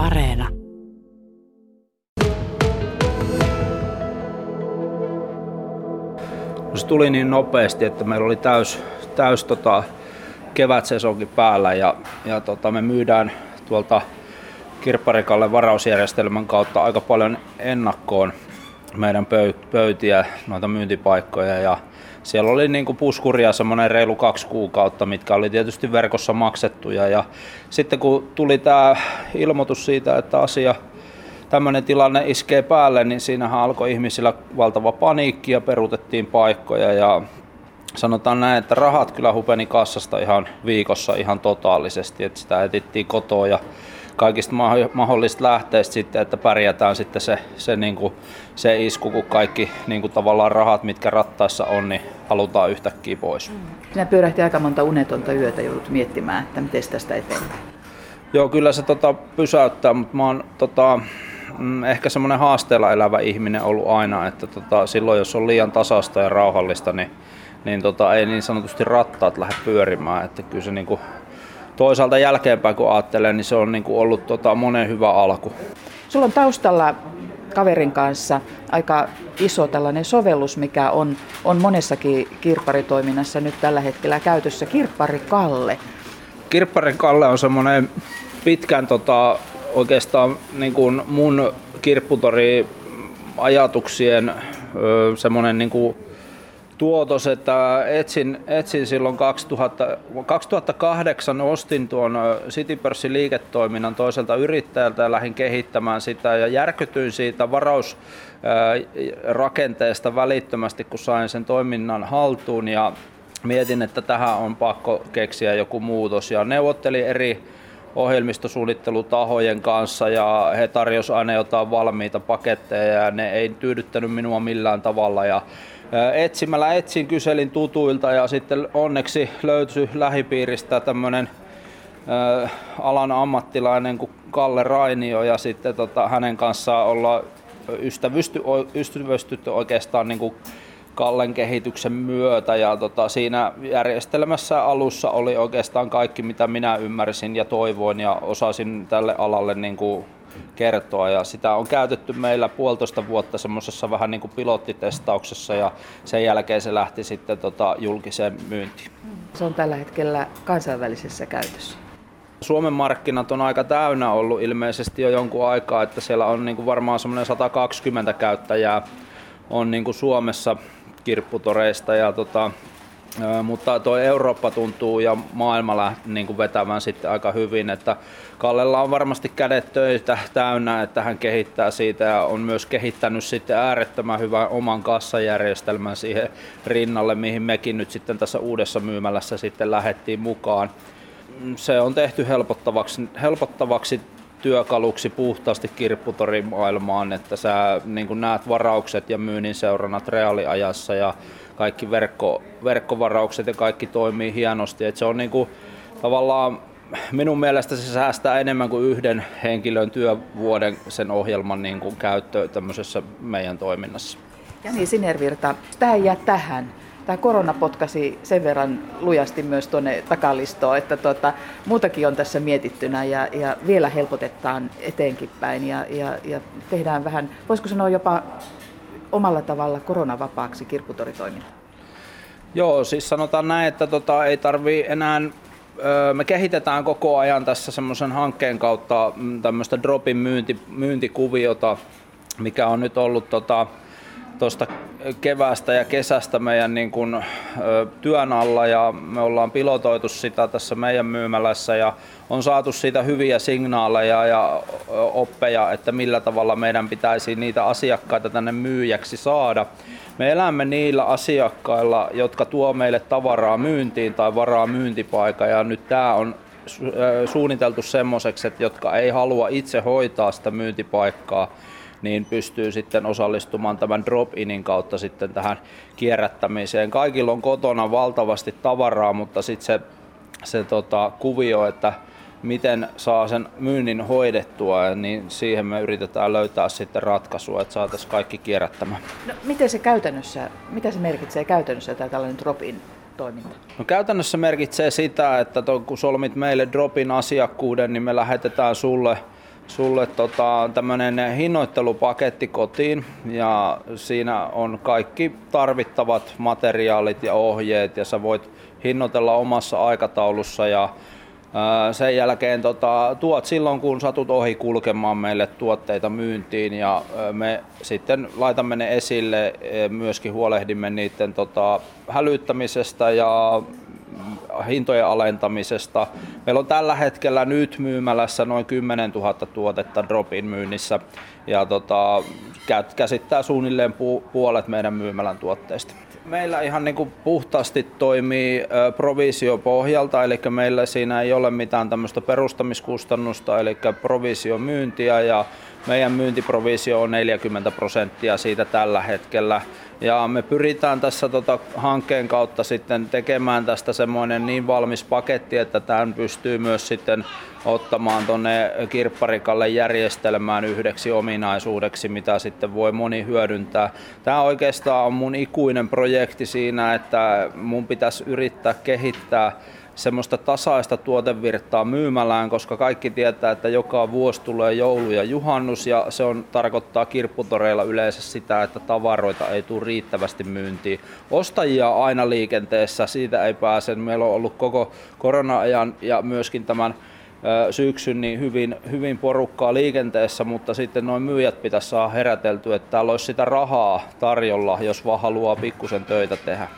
Areena. Se tuli niin nopeasti, että meillä oli täys, täys tota, kevätsesonkin päällä ja, ja tota, me myydään tuolta kirpparikalle varausjärjestelmän kautta aika paljon ennakkoon meidän pöytiä, noita myyntipaikkoja ja siellä oli niin puskuria semmoinen reilu kaksi kuukautta, mitkä oli tietysti verkossa maksettuja. Ja sitten kun tuli tämä ilmoitus siitä, että asia tämmöinen tilanne iskee päälle, niin siinähän alkoi ihmisillä valtava paniikki ja peruutettiin paikkoja. Ja sanotaan näin, että rahat kyllä hupeni kassasta ihan viikossa ihan totaalisesti, että sitä etittiin kotoa ja kaikista mahdollisista lähteistä sitten, että pärjätään sitten se, se, niin kuin, se isku, kun kaikki niin kuin tavallaan rahat, mitkä rattaissa on, niin halutaan yhtäkkiä pois. Sinä pyörähti aika monta unetonta yötä, joudut miettimään, että miten tästä eteenpäin. Joo, kyllä se tota, pysäyttää, mutta mä oon tota, mm, ehkä semmoinen haasteella elävä ihminen ollut aina, että tota, silloin jos on liian tasasta ja rauhallista, niin, niin tota, ei niin sanotusti rattaat lähde pyörimään. Että kyllä se niinku, toisaalta jälkeenpäin kun ajattelee, niin se on niin kuin ollut tota monen hyvä alku. Sulla on taustalla kaverin kanssa aika iso tällainen sovellus, mikä on, on monessakin kirpparitoiminnassa nyt tällä hetkellä käytössä, Kirppari Kalle. Kirppari Kalle on semmoinen pitkän tota, oikeastaan niin kuin mun kirpputori ajatuksien semmoinen niin kuin tuotos, että etsin, etsin silloin 2000, 2008 ostin tuon Citypörssin liiketoiminnan toiselta yrittäjältä ja lähdin kehittämään sitä ja järkytyin siitä varausrakenteesta välittömästi, kun sain sen toiminnan haltuun ja mietin, että tähän on pakko keksiä joku muutos. Ja neuvottelin eri ohjelmistosuunnittelutahojen kanssa ja he tarjosivat aina jotain valmiita paketteja ja ne ei tyydyttänyt minua millään tavalla. Ja etsimällä etsin, kyselin tutuilta ja sitten onneksi löytyi lähipiiristä tämmöinen alan ammattilainen kuin Kalle Rainio ja sitten tota, hänen kanssaan ollaan ystävysty, ystävystytty oikeastaan niin kuin Kallen kehityksen myötä ja tota, siinä järjestelmässä alussa oli oikeastaan kaikki mitä minä ymmärsin ja toivoin ja osasin tälle alalle niin kuin kertoa ja sitä on käytetty meillä puolitoista vuotta semmoisessa vähän niin kuin pilottitestauksessa ja sen jälkeen se lähti sitten tota julkiseen myyntiin. Se on tällä hetkellä kansainvälisessä käytössä. Suomen markkinat on aika täynnä ollut ilmeisesti jo jonkun aikaa, että siellä on niin kuin varmaan semmoinen 120 käyttäjää on niin kuin Suomessa kirpputoreista ja tota, mutta tuo Eurooppa tuntuu ja maailma niin kuin vetämään sitten aika hyvin, että Kallella on varmasti kädet töitä täynnä, että hän kehittää siitä ja on myös kehittänyt sitten äärettömän hyvän oman kassajärjestelmän siihen rinnalle, mihin mekin nyt sitten tässä uudessa myymälässä sitten lähettiin mukaan. Se on tehty helpottavaksi, helpottavaksi työkaluksi puhtaasti kirpputorin maailmaan, että sä niin näet varaukset ja myynnin seurannat reaaliajassa ja kaikki verkko, verkkovaraukset ja kaikki toimii hienosti. Et se on niin kuin, tavallaan minun mielestä se säästää enemmän kuin yhden henkilön työvuoden sen ohjelman niin kuin käyttö tämmöisessä meidän toiminnassa. Ja niin Sinervirta, tämä jää tähän. Tämä korona potkasi sen verran lujasti myös tuonne takalistoon, että tuota, muutakin on tässä mietittynä ja, ja vielä helpotetaan eteenkin päin ja, ja, ja tehdään vähän, voisiko sanoa jopa omalla tavalla koronavapaaksi kirpputoritoimintaa? Joo, siis sanotaan näin, että tota, ei tarvi enää me kehitetään koko ajan tässä semmoisen hankkeen kautta mm, tämmöistä dropin myynti, myyntikuviota, mikä on nyt ollut tota, tuosta keväästä ja kesästä meidän niin kuin, työn alla ja me ollaan pilotoitu sitä tässä meidän myymälässä ja on saatu siitä hyviä signaaleja ja oppeja, että millä tavalla meidän pitäisi niitä asiakkaita tänne myyjäksi saada. Me elämme niillä asiakkailla, jotka tuo meille tavaraa myyntiin tai varaa myyntipaikan ja nyt tämä on suunniteltu semmoiseksi, että jotka ei halua itse hoitaa sitä myyntipaikkaa, niin pystyy sitten osallistumaan tämän drop-inin kautta sitten tähän kierrättämiseen. Kaikilla on kotona valtavasti tavaraa, mutta sitten se, se tota, kuvio, että miten saa sen myynnin hoidettua, niin siihen me yritetään löytää sitten ratkaisua, että saataisiin kaikki kierrättämään. No, miten se käytännössä, mitä se merkitsee käytännössä tämä tällainen drop-in toiminta? No, käytännössä merkitsee sitä, että kun solmit meille dropin asiakkuuden, niin me lähetetään sulle sulle tota, tämmöinen hinnoittelupaketti kotiin ja siinä on kaikki tarvittavat materiaalit ja ohjeet ja sä voit hinnoitella omassa aikataulussa ja sen jälkeen tota, tuot silloin, kun satut ohi kulkemaan meille tuotteita myyntiin ja me sitten laitamme ne esille, myöskin huolehdimme niiden tota, hälyttämisestä ja hintojen alentamisesta. Meillä on tällä hetkellä nyt myymälässä noin 10 000 tuotetta Dropin myynnissä ja tota, käsittää suunnilleen puolet meidän myymälän tuotteista. Meillä ihan niin kuin puhtaasti toimii provisiopohjalta, eli meillä siinä ei ole mitään tämmöistä perustamiskustannusta, eli provisiomyyntiä ja meidän myyntiprovisio on 40 prosenttia siitä tällä hetkellä. Ja me pyritään tässä tota hankkeen kautta sitten tekemään tästä semmoinen niin valmis paketti, että tämän pystyy myös sitten ottamaan tuonne kirpparikalle järjestelmään yhdeksi ominaisuudeksi, mitä sitten voi moni hyödyntää. Tämä oikeastaan on mun ikuinen projekti siinä, että mun pitäisi yrittää kehittää semmoista tasaista tuotevirtaa myymälään, koska kaikki tietää, että joka vuosi tulee joulu ja juhannus ja se on, tarkoittaa kirpputoreilla yleensä sitä, että tavaroita ei tule riittävästi myyntiin. Ostajia aina liikenteessä, siitä ei pääse. Meillä on ollut koko korona-ajan ja myöskin tämän syksyn niin hyvin, hyvin porukkaa liikenteessä, mutta sitten noin myyjät pitäisi saada heräteltyä, että täällä olisi sitä rahaa tarjolla, jos vaan haluaa pikkusen töitä tehdä.